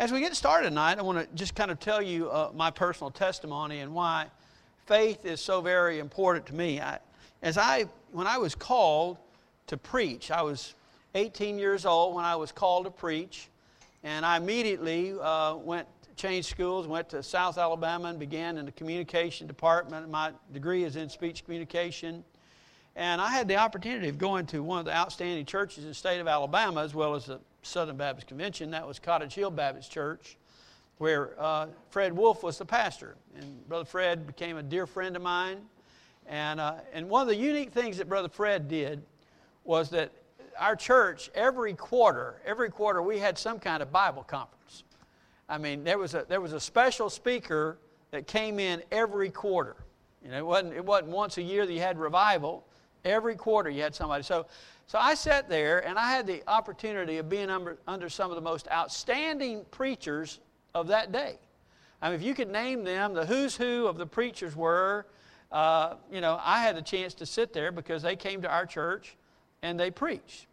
As we get started tonight, I want to just kind of tell you uh, my personal testimony and why faith is so very important to me. I, as I, when I was called to preach, I was 18 years old when I was called to preach, and I immediately uh, went changed schools, went to South Alabama, and began in the communication department. My degree is in speech communication. And I had the opportunity of going to one of the outstanding churches in the state of Alabama, as well as the Southern Baptist Convention. That was Cottage Hill Baptist Church, where uh, Fred Wolfe was the pastor. And Brother Fred became a dear friend of mine. And, uh, and one of the unique things that Brother Fred did was that our church, every quarter, every quarter, we had some kind of Bible conference. I mean, there was a, there was a special speaker that came in every quarter. You know, it wasn't, it wasn't once a year that you had revival. Every quarter you had somebody. So, so I sat there and I had the opportunity of being under, under some of the most outstanding preachers of that day. I mean, if you could name them, the who's who of the preachers were, uh, you know, I had the chance to sit there because they came to our church and they preached.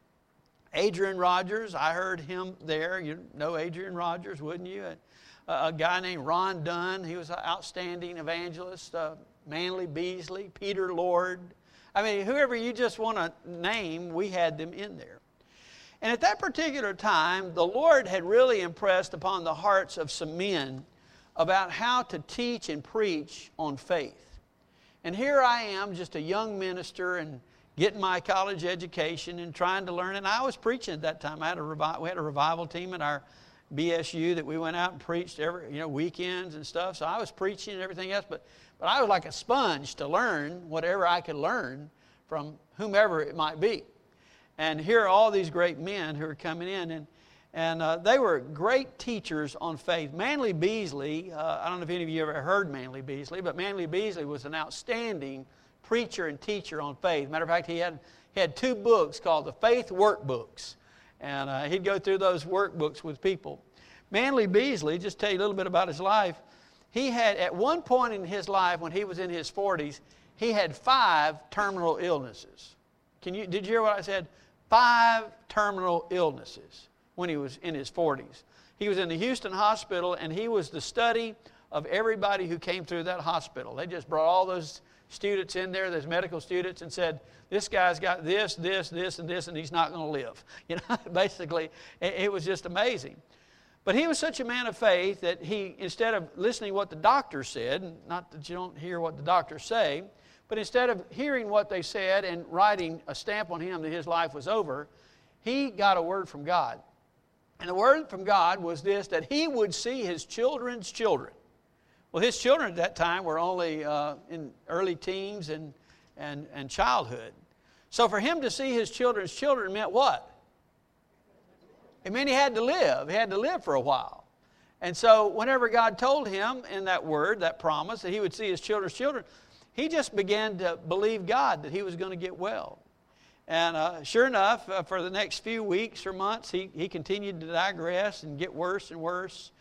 Adrian Rogers, I heard him there. You know Adrian Rogers, wouldn't you? A, guy named Ron Dunn, he was an outstanding evangelist. Uh, Manley Beasley, Peter Lord. I mean, whoever you just want to name, we had them in there. And at that particular time, the Lord had really impressed upon the hearts of some men about how to teach and preach on faith. And here I am, just a young minister and getting my college education and trying to learn. And I was preaching at that time. I had a revi- we had a revival team at our BSU that we went out and preached every you know weekends and stuff. So I was preaching and everything else, but but I was like a sponge to learn whatever I could learn from whomever it might be. And here are all these great men who are coming in, and and uh, they were great teachers on faith. Manley Beasley, uh, I don't know if any of you ever heard Manley Beasley, but Manley Beasley was an outstanding preacher and teacher on faith. Matter of fact, he had, he had two books called the Faith Workbooks. And uh, he'd go through those workbooks with people. Manley Beasley, just tell you a little bit about his life. He had, at one point in his life, when he was in his 40s, he had five terminal illnesses. Can you, did you hear what I said? Five terminal illnesses when he was in his 40s. He was in the Houston hospital, and he was the study of everybody who came through that hospital. They just brought all those students in there, those medical students, and said, This guy's got this, this, this, and this, and he's not going to live. You know, basically, it, was just amazing. But he was such a man of faith that he, instead of listening what the doctor said, not that you don't hear what the doctors say, but instead of hearing what they said and writing a stamp on him that his life was over, he got a word from God. And the word from God was this that he would see his children's children. Well, his children at that time were only uh, in early teens and, and, and childhood. So for him to see his children's children meant what? It meant he had to live. He had to live for a while. And so whenever God told him in that word, that promise, that he would see his children's children, he just began to believe God that he was going to get well. And uh, sure enough, uh, for the next few weeks or months, he, he continued to digress and get worse and worse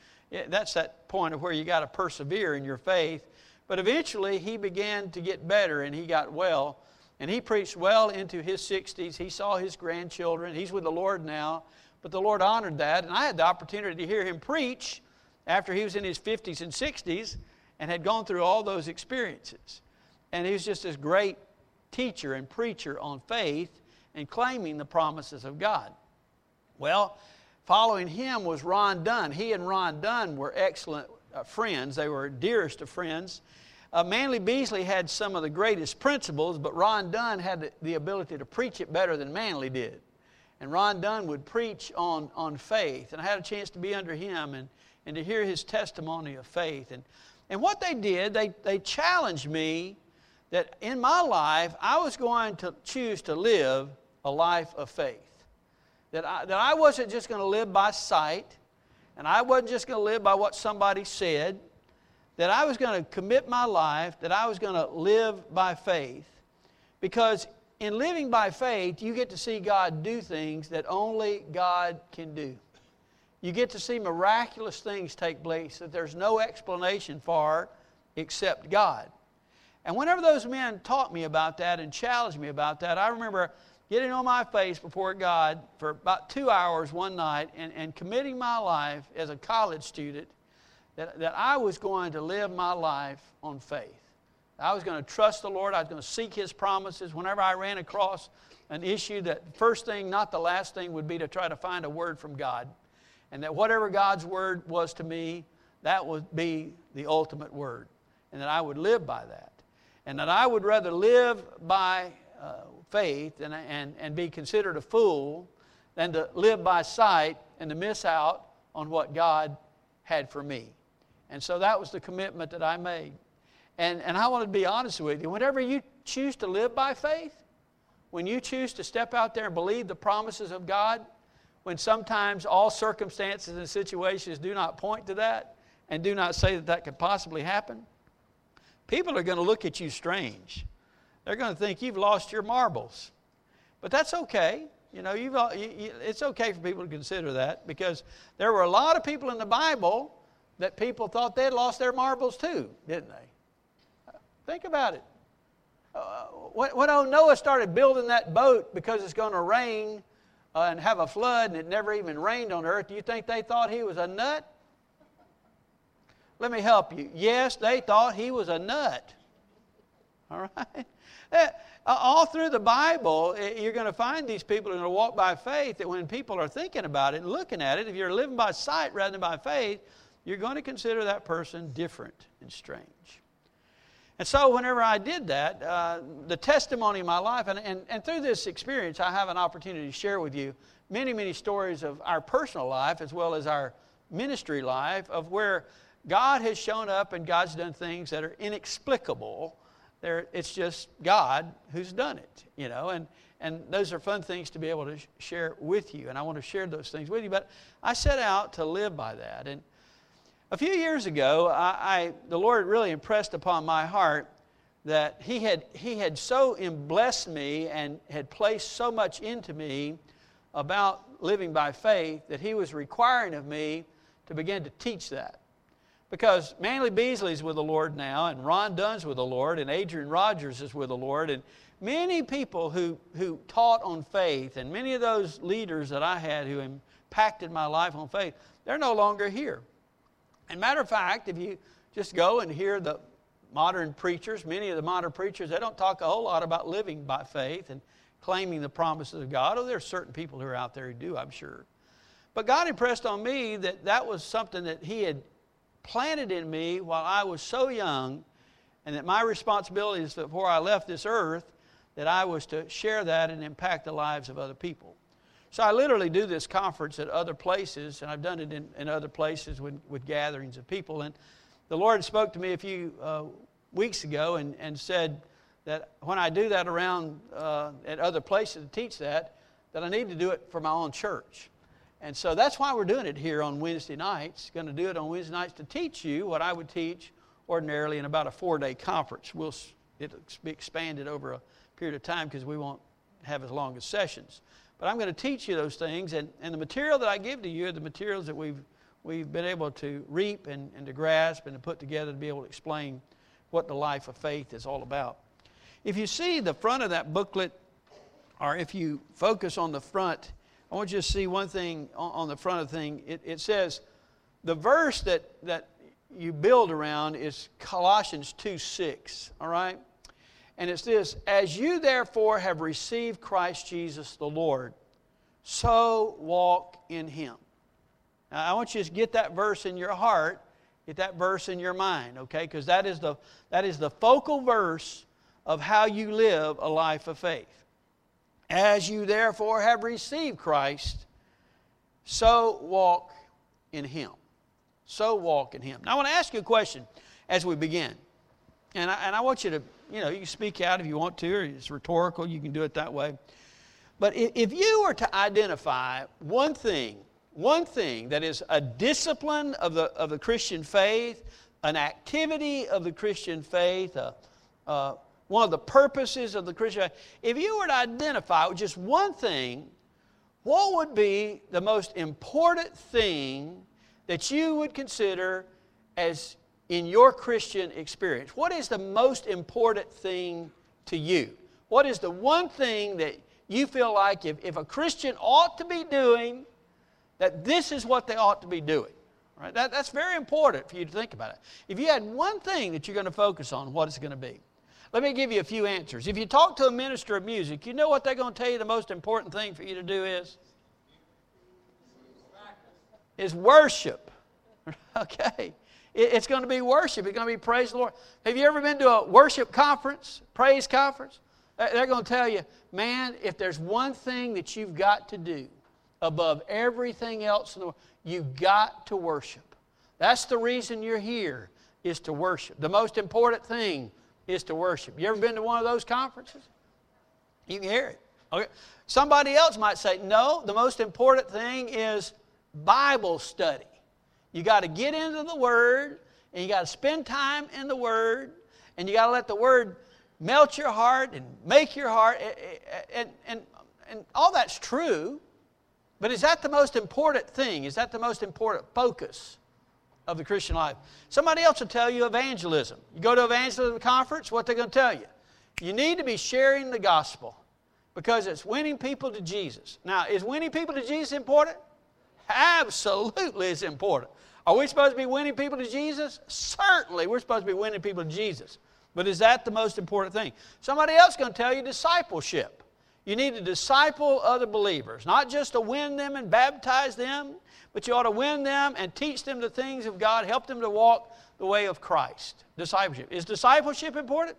that's that point of where you got to persevere in your faith. But eventually, he began to get better and he got well. And he preached well into his 60s. He saw his grandchildren. He's with the Lord now. But the Lord honored that. And I had the opportunity to hear him preach after he was in his 50s and 60s and had gone through all those experiences. And he was just this great teacher and preacher on faith and claiming the promises of God. Well, Following him was Ron Dunn. He and Ron Dunn were excellent uh, friends, they were dearest of friends. Uh, Manley Beasley had some of the greatest principles, but Ron Dunn had the ability to preach it better than Manley did. And Ron Dunn would preach on, on faith. And I had a chance to be under him and, and to hear his testimony of faith. And, and what they did, they, they challenged me that in my life, I was going to choose to live a life of faith. That I, that I wasn't just going to live by sight, and I wasn't just going to live by what somebody said, that I was going to commit my life, that I was going to live by faith. Because in living by faith, you get to see God do things that only God can do. You get to see miraculous things take place that there's no explanation for except God. And whenever those men taught me about that and challenged me about that, I remember getting on my face before God for about two hours one night and, and committing my life as a college student that, that I was going to live my life on faith. I was going to trust the Lord. I was going to seek His promises. Whenever I ran across an issue, that first thing, not the last thing, would be to try to find a word from God. And that whatever God's word was to me, that would be the ultimate word. And that I would live by that. And that I would rather live by uh, faith and, and, and be considered a fool than to live by sight and to miss out on what God had for me. And so that was the commitment that I made. And, and I want to be honest with you. Whenever you choose to live by faith, when you choose to step out there and believe the promises of God, when sometimes all circumstances and situations do not point to that and do not say that that could possibly happen, people are going to look at you strange. They're going to think you've lost your marbles. But that's okay. You know, you've, you, it's okay for people to consider that because there were a lot of people in the Bible that people thought they'd lost their marbles too, didn't they? Think about it. Uh, when, old Noah started building that boat because it's going to rain uh, and have a flood and it never even rained on earth, do you think they thought he was a nut? Let me help you. Yes, they thought he was a nut. All right? Eh, all through the Bible, eh, you're going to find these people who are going to walk by faith that when people are thinking about it and looking at it, if you're living by sight rather than by faith, you're going to consider that person different and strange. And so, whenever I did that, uh, the testimony of my life, and, and, and through this experience, I have an opportunity to share with you many, many stories of our personal life as well as our ministry life of where God has shown up and God's done things that are inexplicable. There, it's just God who's done it, you know, and, and those are fun things to be able to sh- share with you, and I want to share those things with you. But I set out to live by that, and a few years ago, I, I, the Lord really impressed upon my heart that he had, he had so blessed me and had placed so much into me about living by faith that He was requiring of me to begin to teach that. Because Manley Beasley's with the Lord now, and Ron Dunn's with the Lord, and Adrian Rogers is with the Lord, and many people who, who taught on faith, and many of those leaders that I had who impacted my life on faith, they're no longer here. And matter of fact, if you just go and hear the modern preachers, many of the modern preachers, they don't talk a whole lot about living by faith and claiming the promises of God. Oh, there are certain people who are out there who do, I'm sure. But God impressed on me that that was something that He had planted in me while I was so young, and that my responsibility is before I left this earth, that I was to share that and impact the lives of other people. So I literally do this conference at other places, and I've done it in, in other places with, with gatherings of people. And the Lord spoke to me a few uh, weeks ago and, and said that when I do that around uh, at other places to teach that, that I need to do it for my own church. And so that's why we're doing it here on Wednesday nights. Going to do it on Wednesday nights to teach you what I would teach ordinarily in about a four-day conference. We'll, it'll be expanded over a period of time because we won't have as long as sessions. But I'm going to teach you those things, and, and the material that I give to you are the materials that we've, we've been able to reap and, and to grasp and to put together to be able to explain what the life of faith is all about. If you see the front of that booklet, or if you focus on the front, I want you to see one thing on, the front of the thing. It, it says, the verse that, that you build around is Colossians 2 6, all right? And it's this As you therefore have received Christ Jesus the Lord, so walk in him. Now, I want you to get that verse in your heart, get that verse in your mind, okay? Because that, is the, that is the focal verse of how you live a life of faith. As you therefore have received Christ, so walk in him. So walk in him. Now, I want to ask you a question as we begin. And I, and I want you to you know, you can speak out if you want to, or it's rhetorical, you can do it that way. But if you were to identify one thing, one thing that is a discipline of the, of the Christian faith, an activity of the Christian faith, uh, uh, one of the purposes of the Christian faith, if you were to identify just one thing, what would be the most important thing that you would consider as in your Christian experience, what is the most important thing to you? What is the one thing that you feel like if, if a Christian ought to be doing, that this is what they ought to be doing. Right? That, that's very important for you to think about it. If you had one thing that you're going to focus on, what is it going to be? Let me give you a few answers. If you talk to a minister of music, you know what they're going to tell you the most important thing for you to do is? Is worship. okay. It's going to be worship. It's going to be praise the Lord. Have you ever been to a worship conference, praise conference? They're going to tell you, man, if there's one thing that you've got to do above everything else in the world, you've got to worship. That's the reason you're here, is to worship. The most important thing is to worship. You ever been to one of those conferences? You can hear it. Okay. Somebody else might say, no, the most important thing is Bible study. You got to get into the Word, and you got to spend time in the Word, and you got to let the Word melt your heart and make your heart, and, and, and all that's true. But is that the most important thing? Is that the most important focus of the Christian life? Somebody else will tell you evangelism. You go to evangelism conference, what they're going to tell you? You need to be sharing the gospel because it's winning people to Jesus. Now, is winning people to Jesus important? Absolutely, it's important. Are we supposed to be winning people to Jesus? Certainly, we're supposed to be winning people to Jesus. But is that the most important thing? Somebody else going to tell you discipleship. You need to disciple other believers, not just to win them and baptize them, but you ought to win them and teach them the things of God, help them to walk the way of Christ. Discipleship. Is discipleship important?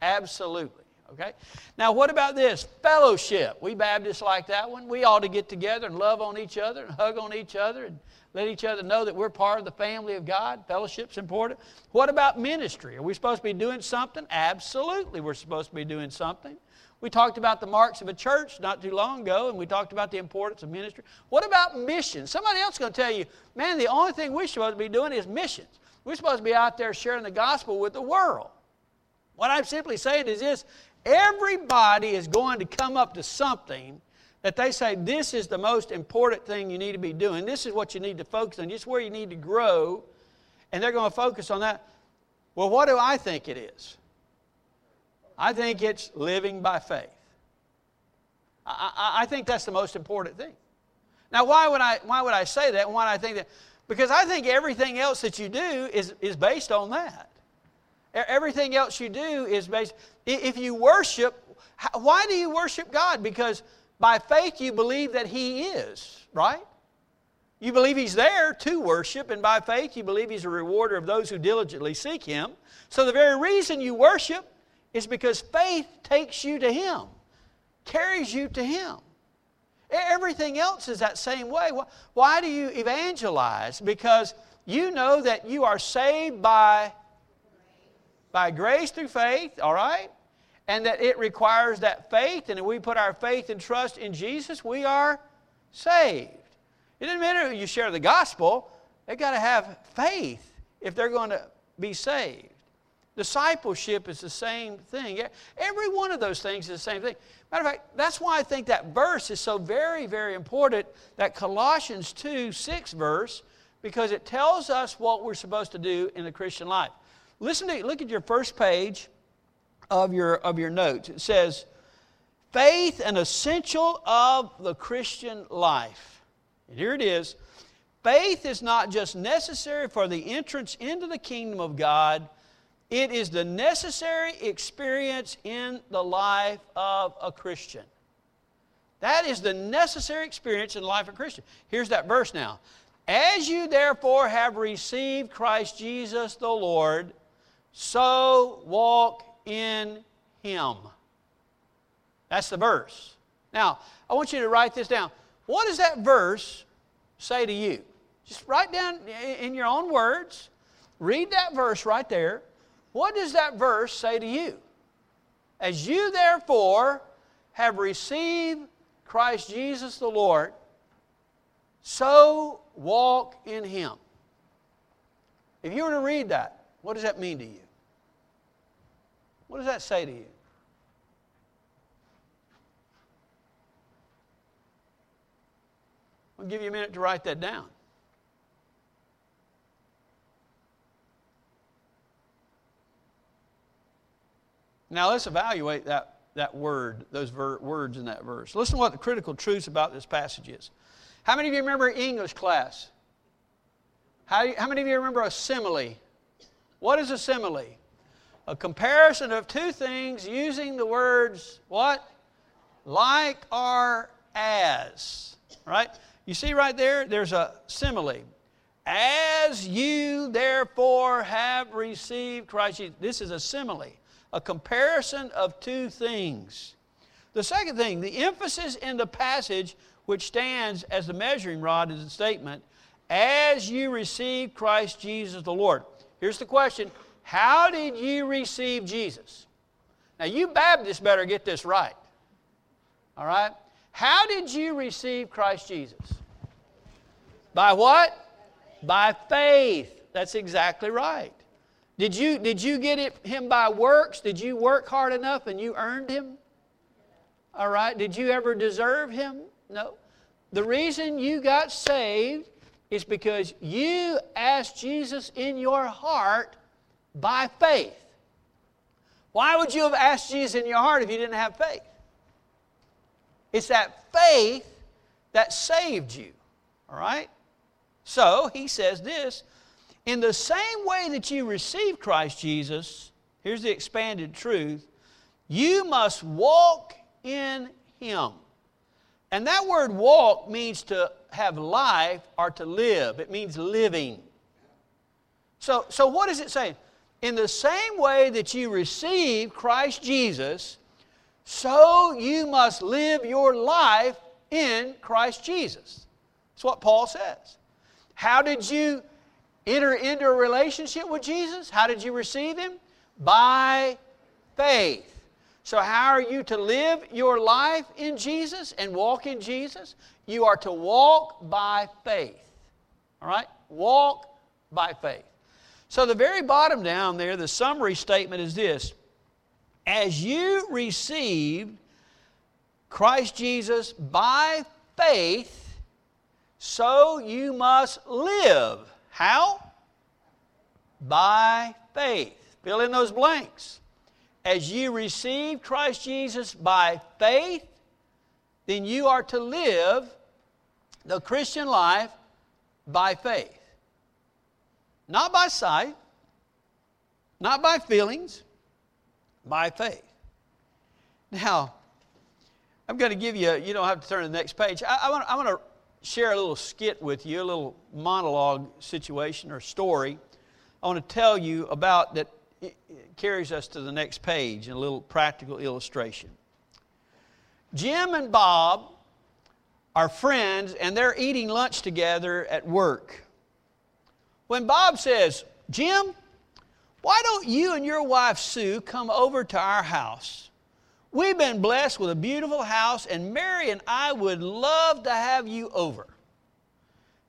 Absolutely. Okay? Now, what about this? Fellowship. We Baptists like that one. We ought to get together and love on each other and hug on each other and let each other know that we're part of the family of God. Fellowship's important. What about ministry? Are we supposed to be doing something? Absolutely, we're supposed to be doing something. We talked about the marks of a church not too long ago, and we talked about the importance of ministry. What about missions? Somebody else is going to tell you, man, the only thing we're supposed to be doing is missions. We're supposed to be out there sharing the gospel with the world. What I'm simply saying is this everybody is going to come up to something that they say this is the most important thing you need to be doing. This is what you need to focus on. This is where you need to grow. And they're going to focus on that. Well, what do I think it is? I think it's living by faith. I, I, I think that's the most important thing. Now, why would I, why would I say that? Why do I think that? Because I think everything else that you do is, is based on that. Everything else you do is based. If you worship, why do you worship God? Because by faith, you believe that He is, right? You believe He's there to worship, and by faith, you believe He's a rewarder of those who diligently seek Him. So, the very reason you worship is because faith takes you to Him, carries you to Him. Everything else is that same way. Why do you evangelize? Because you know that you are saved by, by grace through faith, all right? And that it requires that faith, and if we put our faith and trust in Jesus, we are saved. It doesn't matter who you share the gospel, they've got to have faith if they're going to be saved. Discipleship is the same thing. Every one of those things is the same thing. Matter of fact, that's why I think that verse is so very, very important, that Colossians 2 6 verse, because it tells us what we're supposed to do in the Christian life. Listen to, look at your first page of your, of your notes. It says, Faith, an essential of the Christian life. And here it is. Faith is not just necessary for the entrance into the kingdom of God, it is the necessary experience in the life of a Christian. That is the necessary experience in the life of a Christian. Here's that verse now. As you therefore have received Christ Jesus the Lord, so walk in him. That's the verse. Now, I want you to write this down. What does that verse say to you? Just write down in your own words. Read that verse right there. What does that verse say to you? As you therefore have received Christ Jesus the Lord, so walk in Him. If you were to read that, what does that mean to you? What does that say to you? I'll give you a minute to write that down. Now let's evaluate that that word, those ver- words in that verse. Listen to what the critical truths about this passage is. How many of you remember English class? How, how many of you remember a simile? What is a simile? A comparison of two things using the words what? Like or as. Right? You see right there, there's a simile. As you therefore have received Christ Jesus. This is a simile, a comparison of two things. The second thing, the emphasis in the passage, which stands as the measuring rod, is the statement, as you receive Christ Jesus the Lord. Here's the question How did you receive Jesus? Now, you Baptists better get this right. All right? How did you receive Christ Jesus? By what? By faith. That's exactly right. Did you, did you get it, him by works? Did you work hard enough and you earned him? All right. Did you ever deserve him? No. The reason you got saved is because you asked Jesus in your heart by faith. Why would you have asked Jesus in your heart if you didn't have faith? It's that faith that saved you. All right? So he says this in the same way that you receive Christ Jesus, here's the expanded truth, you must walk in him. And that word walk means to have life or to live, it means living. So, so what is it saying? In the same way that you receive Christ Jesus, so you must live your life in Christ Jesus. That's what Paul says. How did you enter into a relationship with Jesus? How did you receive Him? By faith. So, how are you to live your life in Jesus and walk in Jesus? You are to walk by faith. All right? Walk by faith. So, the very bottom down there, the summary statement is this As you received Christ Jesus by faith, so you must live. How? By faith. Fill in those blanks. As you receive Christ Jesus by faith, then you are to live the Christian life by faith. Not by sight, not by feelings, by faith. Now, I'm going to give you, you don't have to turn to the next page. I, I want, I want to share a little skit with you, a little monologue situation or story. I want to tell you about that carries us to the next page in a little practical illustration. Jim and Bob are friends and they're eating lunch together at work. When Bob says, Jim, why don't you and your wife Sue come over to our house? We've been blessed with a beautiful house, and Mary and I would love to have you over.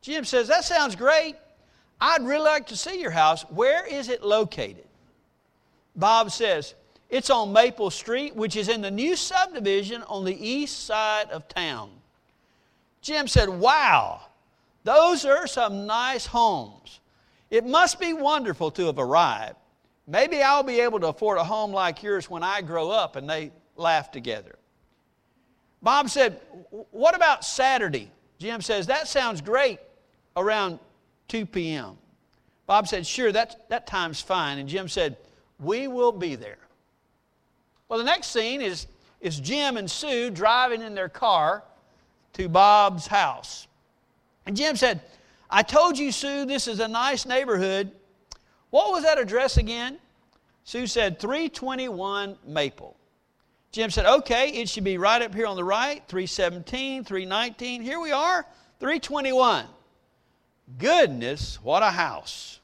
Jim says, That sounds great. I'd really like to see your house. Where is it located? Bob says, It's on Maple Street, which is in the new subdivision on the east side of town. Jim said, Wow, those are some nice homes. It must be wonderful to have arrived. Maybe I'll be able to afford a home like yours when I grow up. And they laughed together. Bob said, What about Saturday? Jim says, That sounds great around 2 p.m. Bob said, Sure, that, that time's fine. And Jim said, We will be there. Well, the next scene is, is Jim and Sue driving in their car to Bob's house. And Jim said, I told you, Sue, this is a nice neighborhood. What was that address again? Sue said, 321 Maple. Jim said, okay, it should be right up here on the right, 317, 319. Here we are, 321. Goodness, what a house.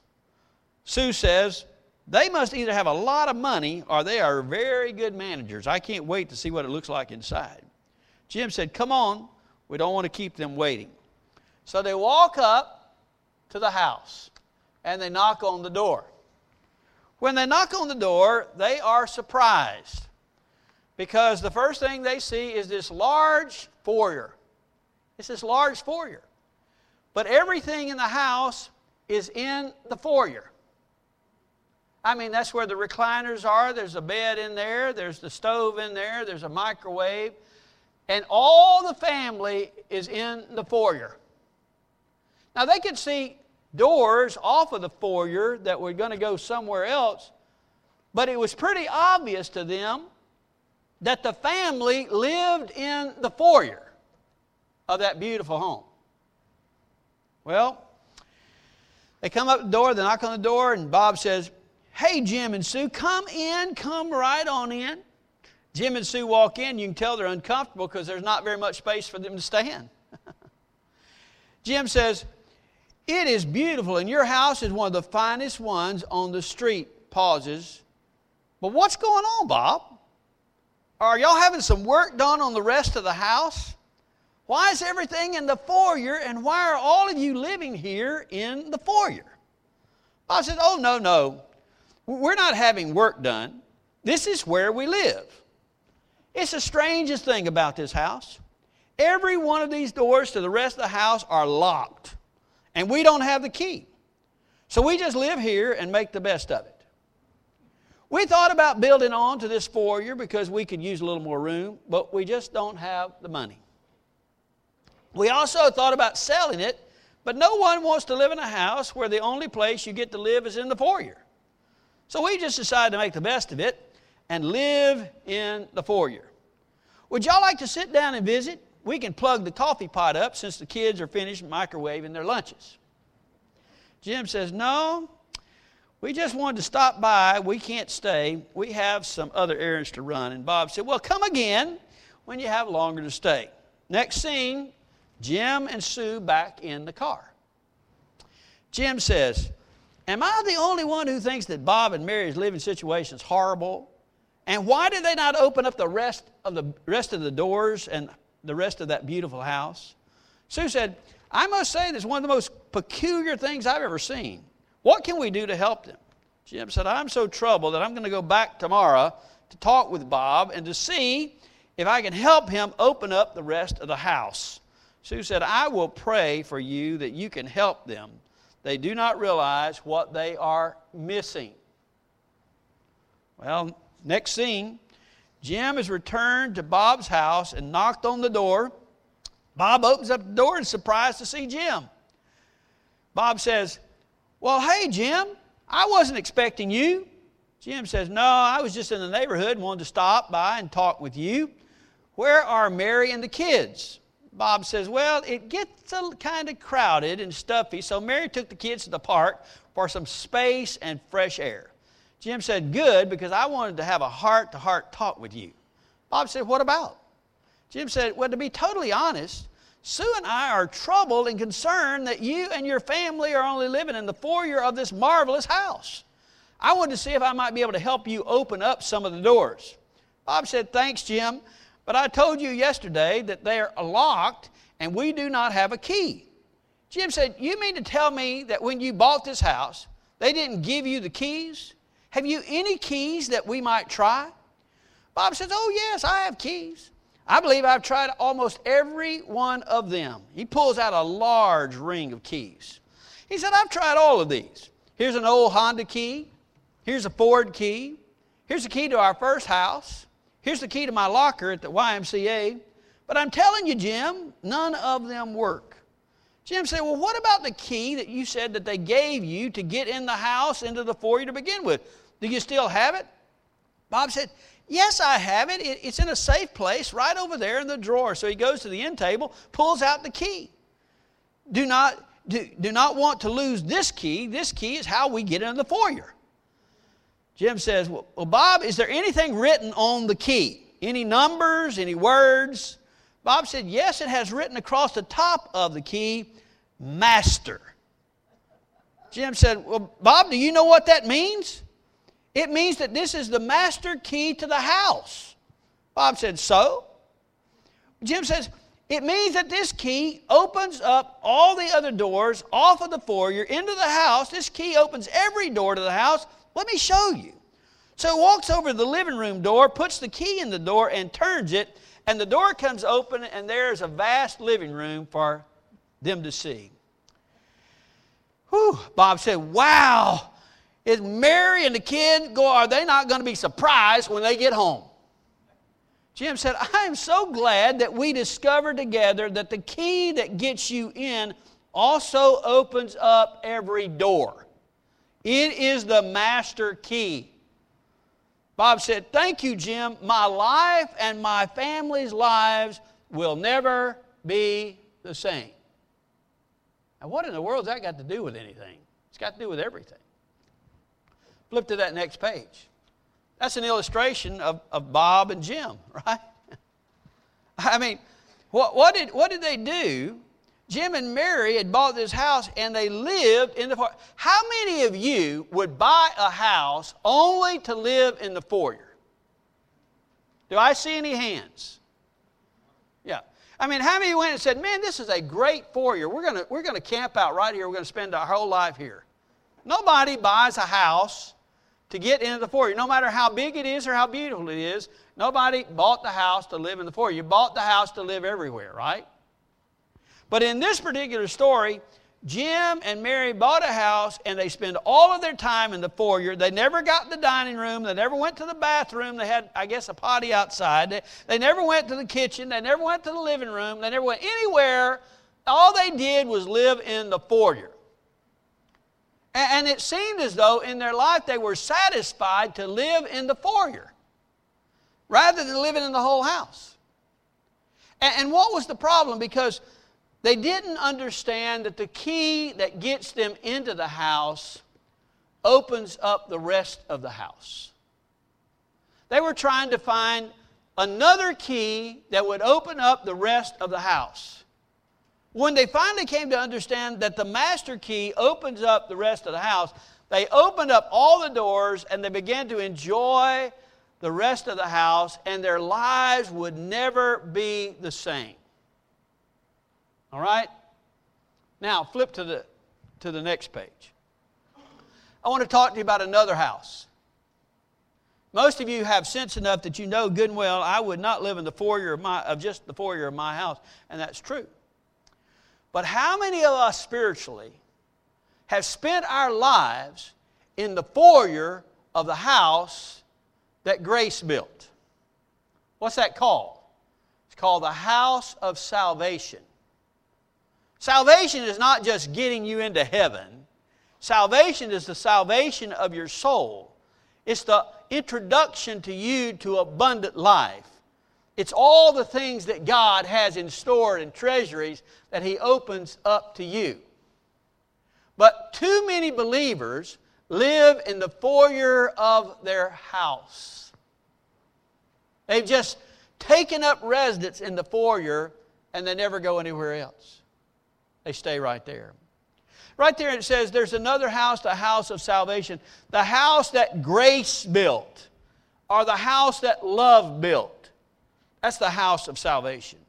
Sue says, they must either have a lot of money or they are very good managers. I can't wait to see what it looks like inside. Jim said, Come on, we don't want to keep them waiting. So they walk up to the house and they knock on the door. When they knock on the door, they are surprised because the first thing they see is this large foyer. It's this large foyer. But everything in the house is in the foyer. I mean, that's where the recliners are. There's a bed in there, there's the stove in there, there's a microwave, and all the family is in the foyer. Now, they could see doors off of the foyer that were going to go somewhere else, but it was pretty obvious to them that the family lived in the foyer of that beautiful home. Well, they come up the door, they knock on the door, and Bob says, Hey, Jim and Sue, come in, come right on in. Jim and Sue walk in, you can tell they're uncomfortable because there's not very much space for them to stand. Jim says, It is beautiful, and your house is one of the finest ones on the street. Pauses. But what's going on, Bob? Are y'all having some work done on the rest of the house? Why is everything in the foyer, and why are all of you living here in the foyer? Bob said, Oh, no, no. We're not having work done. This is where we live. It's the strangest thing about this house. Every one of these doors to the rest of the house are locked, and we don't have the key. So we just live here and make the best of it. We thought about building on to this foyer because we could use a little more room, but we just don't have the money. We also thought about selling it, but no one wants to live in a house where the only place you get to live is in the foyer. So we just decided to make the best of it and live in the foyer. Would y'all like to sit down and visit? We can plug the coffee pot up since the kids are finished microwaving their lunches. Jim says, No, we just wanted to stop by. We can't stay. We have some other errands to run. And Bob said, Well, come again when you have longer to stay. Next scene Jim and Sue back in the car. Jim says, Am I the only one who thinks that Bob and Mary's living situation is horrible? And why did they not open up the rest of the rest of the doors and the rest of that beautiful house? Sue said, I must say this is one of the most peculiar things I've ever seen. What can we do to help them? Jim said, I'm so troubled that I'm going to go back tomorrow to talk with Bob and to see if I can help him open up the rest of the house. Sue said, I will pray for you that you can help them they do not realize what they are missing. Well, next scene Jim has returned to Bob's house and knocked on the door. Bob opens up the door and is surprised to see Jim. Bob says, Well, hey, Jim, I wasn't expecting you. Jim says, No, I was just in the neighborhood and wanted to stop by and talk with you. Where are Mary and the kids? Bob says, Well, it gets kind of crowded and stuffy, so Mary took the kids to the park for some space and fresh air. Jim said, Good, because I wanted to have a heart to heart talk with you. Bob said, What about? Jim said, Well, to be totally honest, Sue and I are troubled and concerned that you and your family are only living in the foyer of this marvelous house. I wanted to see if I might be able to help you open up some of the doors. Bob said, Thanks, Jim. But I told you yesterday that they're locked and we do not have a key. Jim said, You mean to tell me that when you bought this house, they didn't give you the keys? Have you any keys that we might try? Bob says, Oh, yes, I have keys. I believe I've tried almost every one of them. He pulls out a large ring of keys. He said, I've tried all of these. Here's an old Honda key. Here's a Ford key. Here's the key to our first house. Here's the key to my locker at the YMCA. But I'm telling you, Jim, none of them work. Jim said, Well, what about the key that you said that they gave you to get in the house into the foyer to begin with? Do you still have it? Bob said, Yes, I have it. It's in a safe place right over there in the drawer. So he goes to the end table, pulls out the key. Do not, do, do not want to lose this key. This key is how we get in the foyer. Jim says, well, Bob, is there anything written on the key? Any numbers, any words? Bob said, Yes, it has written across the top of the key, Master. Jim said, Well, Bob, do you know what that means? It means that this is the master key to the house. Bob said, So? Jim says, It means that this key opens up all the other doors off of the foyer into the house. This key opens every door to the house let me show you. So he walks over to the living room door, puts the key in the door, and turns it, and the door comes open, and there's a vast living room for them to see. Whew, Bob said, Wow, is Mary and the kid go, are they not going to be surprised when they get home? Jim said, I am so glad that we discovered together that the key that gets you in also opens up every door. It is the master key. Bob said, Thank you, Jim. My life and my family's lives will never be the same. Now, what in the world's that got to do with anything? It's got to do with everything. Flip to that next page. That's an illustration of, of Bob and Jim, right? I mean, what, what, did, what did they do? Jim and Mary had bought this house and they lived in the foyer. How many of you would buy a house only to live in the foyer? Do I see any hands? Yeah. I mean, how many went and said, man, this is a great foyer. We're going we're going to camp out right here. We're going to spend our whole life here. Nobody buys a house to get into the foyer, no matter how big it is or how beautiful it is. Nobody bought the house to live in the foyer. You bought the house to live everywhere, right? But in this particular story, Jim and Mary bought a house and they spend all of their time in the foyer. They never got the dining room. They never went to the bathroom. They had, I guess, a potty outside. They, never went to the kitchen. They never went to the living room. They never went anywhere. All they did was live in the foyer. And, it seemed as though in their life they were satisfied to live in the foyer rather than living in the whole house. And what was the problem? Because they didn't understand that the key that gets them into the house opens up the rest of the house. They were trying to find another key that would open up the rest of the house. When they finally came to understand that the master key opens up the rest of the house, they opened up all the doors and they began to enjoy the rest of the house, and their lives would never be the same. All right? Now, flip to the, to the next page. I want to talk to you about another house. Most of you have sense enough that you know good and well I would not live in the foyer of, my, of just the foyer of my house, and that's true. But how many of us spiritually have spent our lives in the foyer of the house that grace built? What's that called? It's called the house of salvation. Salvation is not just getting you into heaven, salvation is the salvation of your soul. It's the introduction to you to abundant life. It's all the things that God has in store and treasuries that He opens up to you. But too many believers live in the foyer of their house. They've just taken up residence in the foyer and they never go anywhere else. They stay right there. Right there it says there's another house, the house of salvation. The house that grace built, or the house that love built. That's the house of salvation.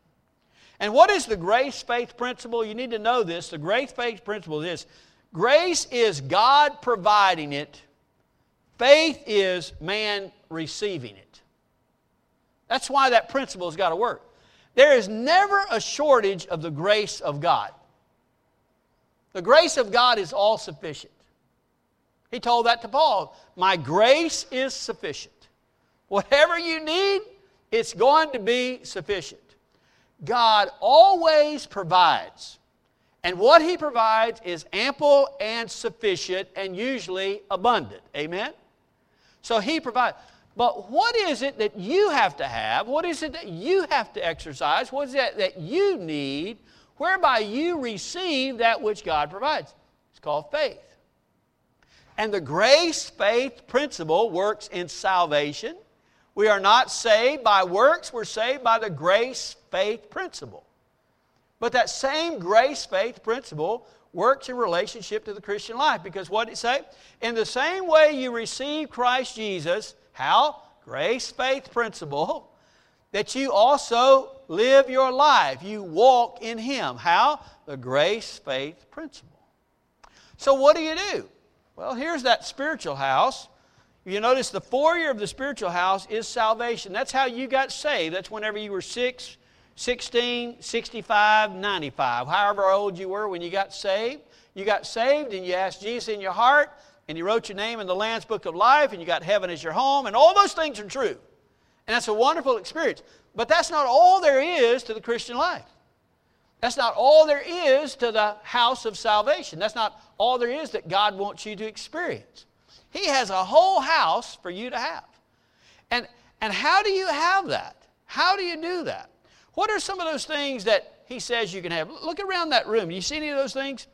And what is the grace faith principle? You need to know this. The grace faith principle is this grace is God providing it, faith is man receiving it. That's why that principle has got to work. There is never a shortage of the grace of God. The grace of God is all sufficient. He told that to Paul. My grace is sufficient. Whatever you need, it's going to be sufficient. God always provides. And what He provides is ample and sufficient and usually abundant. Amen? So He provides. But what is it that you have to have? What is it that you have to exercise? What is it that you need whereby you receive that which God provides. It's called faith. And the grace faith principle works in salvation. We are not saved by works, we're saved by the grace faith principle. But that same grace faith principle works in relationship to the Christian life because what did it say? In the same way you receive Christ Jesus, how? Grace faith principle, that you also live your life. You walk in Him. How? The grace faith principle. So, what do you do? Well, here's that spiritual house. You notice the foyer of the spiritual house is salvation. That's how you got saved. That's whenever you were 6, 16, 65, 95, however old you were when you got saved. You got saved and you asked Jesus in your heart, and you wrote your name in the Lamb's Book of Life, and you got heaven as your home, and all those things are true. And that's a wonderful experience. But that's not all there is to the Christian life. That's not all there is to the house of salvation. That's not all there is that God wants you to experience. He has a whole house for you to have. And, and how do you have that? How do you do that? What are some of those things that He says you can have? Look around that room. Do you see any of those things?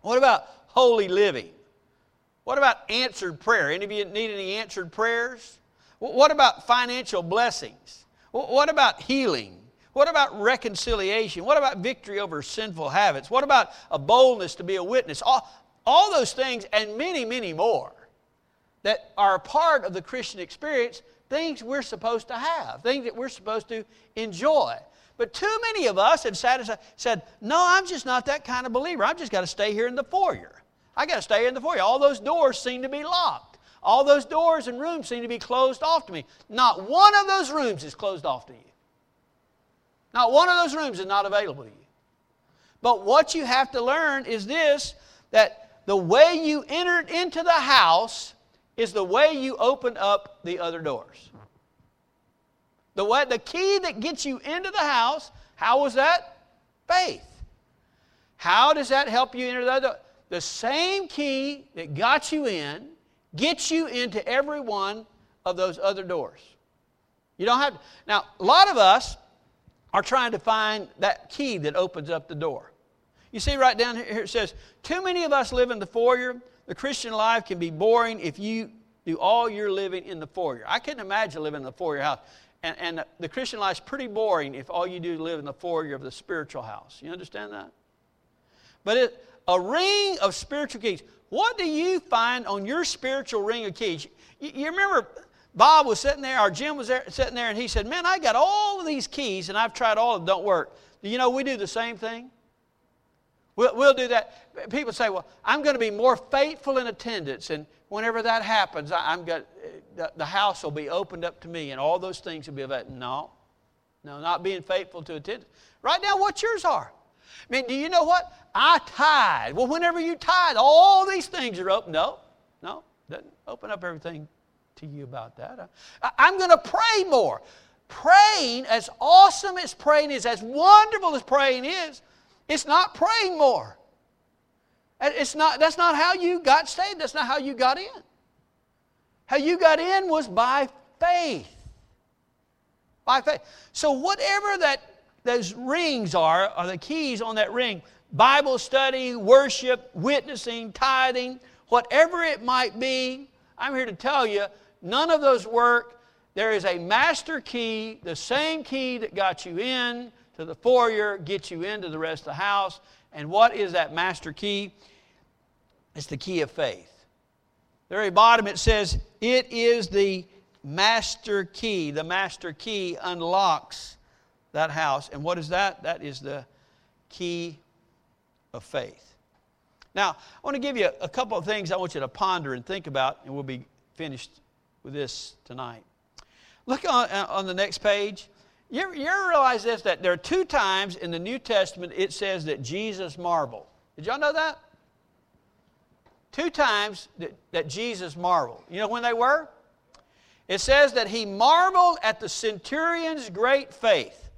What about holy living? What about answered prayer? Any of you need any answered prayers? What about financial blessings? What about healing? What about reconciliation? What about victory over sinful habits? What about a boldness to be a witness? All, all those things and many, many more that are a part of the Christian experience, things we're supposed to have, things that we're supposed to enjoy. But too many of us have said, said No, I'm just not that kind of believer. I've just got to stay here in the foyer. I got to stay in the foyer. All those doors seem to be locked. All those doors and rooms seem to be closed off to me. Not one of those rooms is closed off to you. Not one of those rooms is not available to you. But what you have to learn is this that the way you entered into the house is the way you open up the other doors. The, way, the key that gets you into the house, how was that? Faith. How does that help you enter the other? The same key that got you in gets you into every one of those other doors. You don't have to. Now, a lot of us are trying to find that key that opens up the door. You see, right down here it says, Too many of us live in the foyer. The Christian life can be boring if you do all your living in the foyer. I couldn't imagine living in the foyer house. And, and the Christian life is pretty boring if all you do is live in the foyer of the spiritual house. You understand that? But it, a ring of spiritual keys. What do you find on your spiritual ring of keys? You, you remember Bob was sitting there, or Jim was there, sitting there, and he said, Man, I got all of these keys, and I've tried all of them, don't work. Do you know we do the same thing? We'll, we'll do that. People say, Well, I'm going to be more faithful in attendance, and whenever that happens, I, am going the, the house will be opened up to me, and all those things will be available. No, no, not being faithful to attendance. Right now, what yours are. I mean, do you know what? I tithe. Well, whenever you tithe, all these things are open. No, no, doesn't open up everything to you about that. I, I'm going to pray more. Praying, as awesome as praying is, as wonderful as praying is, it's not praying more. It's not, that's not how you got saved. That's not how you got in. How you got in was by faith. By faith. So whatever that those rings are, are the keys on that ring. Bible study, worship, witnessing, tithing, whatever it might be, I'm here to tell you, none of those work. There is a master key, the same key that got you in to the foyer, gets you into the rest of the house. And what is that master key? It's the key of faith. The very bottom it says, it is the master key. The master key unlocks that house. And what is that? That is the key of faith. Now, I want to give you a couple of things I want you to ponder and think about, and we'll be finished with this tonight. Look on, uh, on the next page. You you ever realize this? That there are two times in the New Testament it says that Jesus marveled. Did y'all know that? Two times that, that Jesus marveled. You know when they were? It says that he marveled at the centurion's great faith.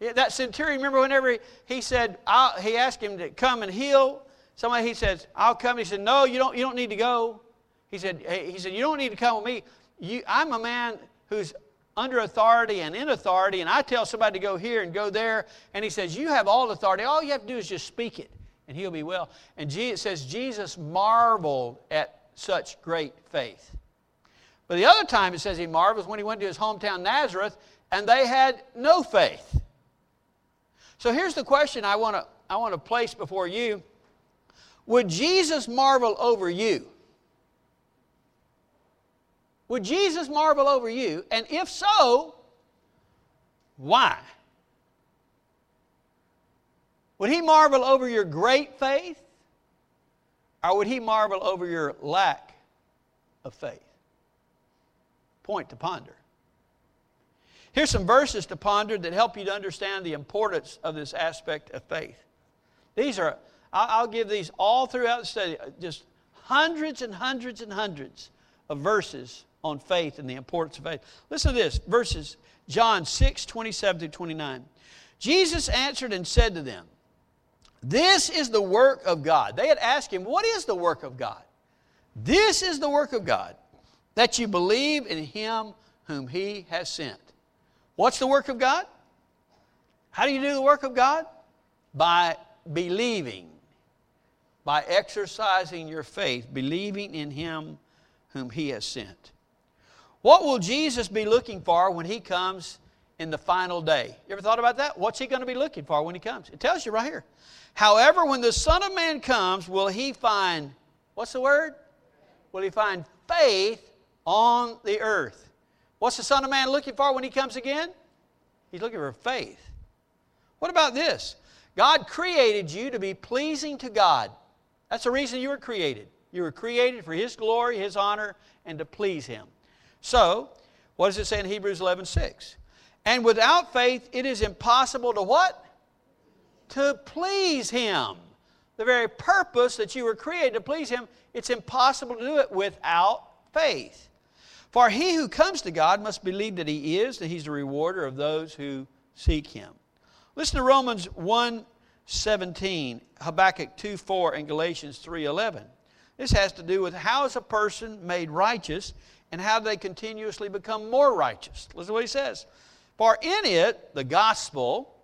That centurion, remember whenever he said, i he asked him to come and heal somebody, he says, I'll come. He said, No, you don't, you don't need to go. He said, he said, You don't need to come with me. You, I'm a man who's under authority and in authority, and I tell somebody to go here and go there, and he says, You have all authority. All you have to do is just speak it, and he'll be well. And it says, Jesus marveled at such great faith. But the other time it says he marvels when he went to his hometown Nazareth, and they had no faith. So here's the question I want to I want to place before you. Would Jesus marvel over you? Would Jesus marvel over you? And if so, why? Would he marvel over your great faith? Or would he marvel over your lack of faith? Point to ponder. Here's some verses to ponder that help you to understand the importance of this aspect of faith. These are, I'll give these all throughout the study, just hundreds and hundreds and hundreds of verses on faith and the importance of faith. Listen to this verses, John 6, 27 through 29. Jesus answered and said to them, This is the work of God. They had asked him, What is the work of God? This is the work of God, that you believe in him whom he has sent. What's the work of God? How do you do the work of God? By believing, by exercising your faith, believing in him whom he has sent. What will Jesus be looking for when he comes in the final day? You ever thought about that? What's he going to be looking for when he comes? It tells you right here. However, when the Son of Man comes, will he find, what's the word? Will he find faith on the earth? What's the Son of Man looking for when he comes again? He's looking for faith. What about this? God created you to be pleasing to God. That's the reason you were created. You were created for His glory, His honor, and to please Him. So, what does it say in Hebrews 11 6? And without faith, it is impossible to what? To please Him. The very purpose that you were created to please Him, it's impossible to do it without faith. For he who comes to God must believe that He is, that He's the rewarder of those who seek Him. Listen to Romans 1 17, Habakkuk 2 4, and Galatians 3 11. This has to do with how is a person made righteous and how they continuously become more righteous. Listen to what he says. For in it, the gospel,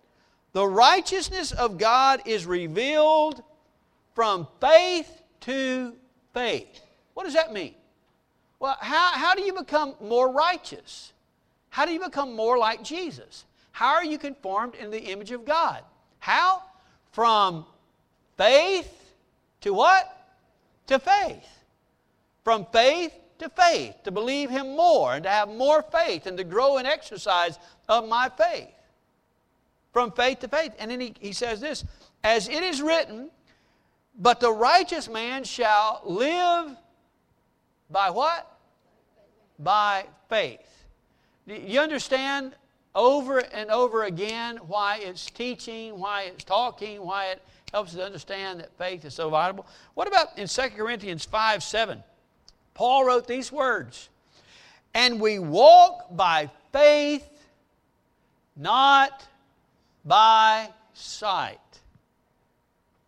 the righteousness of God is revealed from faith to faith. What does that mean? Well, how, how do you become more righteous? How do you become more like Jesus? How are you conformed in the image of God? How? From faith to what? To faith. From faith to faith, to believe Him more and to have more faith and to grow in exercise of my faith. From faith to faith. And then he, he says this As it is written, but the righteous man shall live by what? By faith. You understand over and over again why it's teaching, why it's talking, why it helps us understand that faith is so vital. What about in 2 Corinthians 5 7? Paul wrote these words And we walk by faith, not by sight.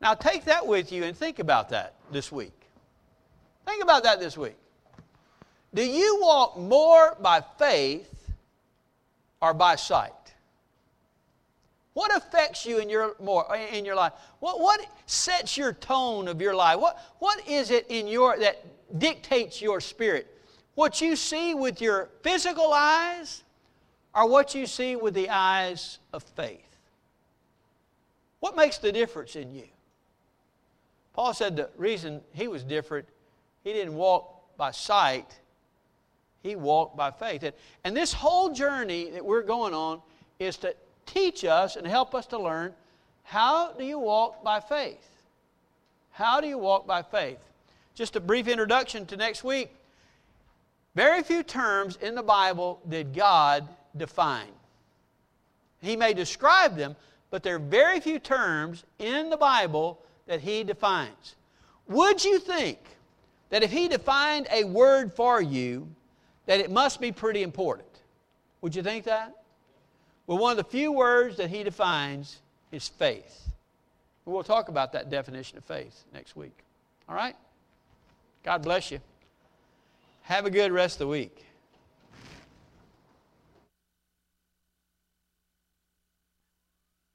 Now take that with you and think about that this week. Think about that this week. Do you walk more by faith or by sight? What affects you in your more in your life? What, what sets your tone of your life? What, what is it in your that dictates your spirit. What you see with your physical eyes or what you see with the eyes of faith. What makes the difference in you? Paul said the reason he was different, he didn't walk by sight, he walked by faith. And, and this whole journey that we're going on is to teach us and help us to learn how do you walk by faith? How do you walk by faith? just a brief introduction to next week. Very few terms in the Bible did God define. He may describe them, but there are very few terms in the Bible that He defines. Would you think that if He defined a word for you, that it must be pretty important? Would you think that? Well, one of the few words that He defines is faith. We'll talk about that definition of faith next week. All right? God bless you. Have a good rest of the week.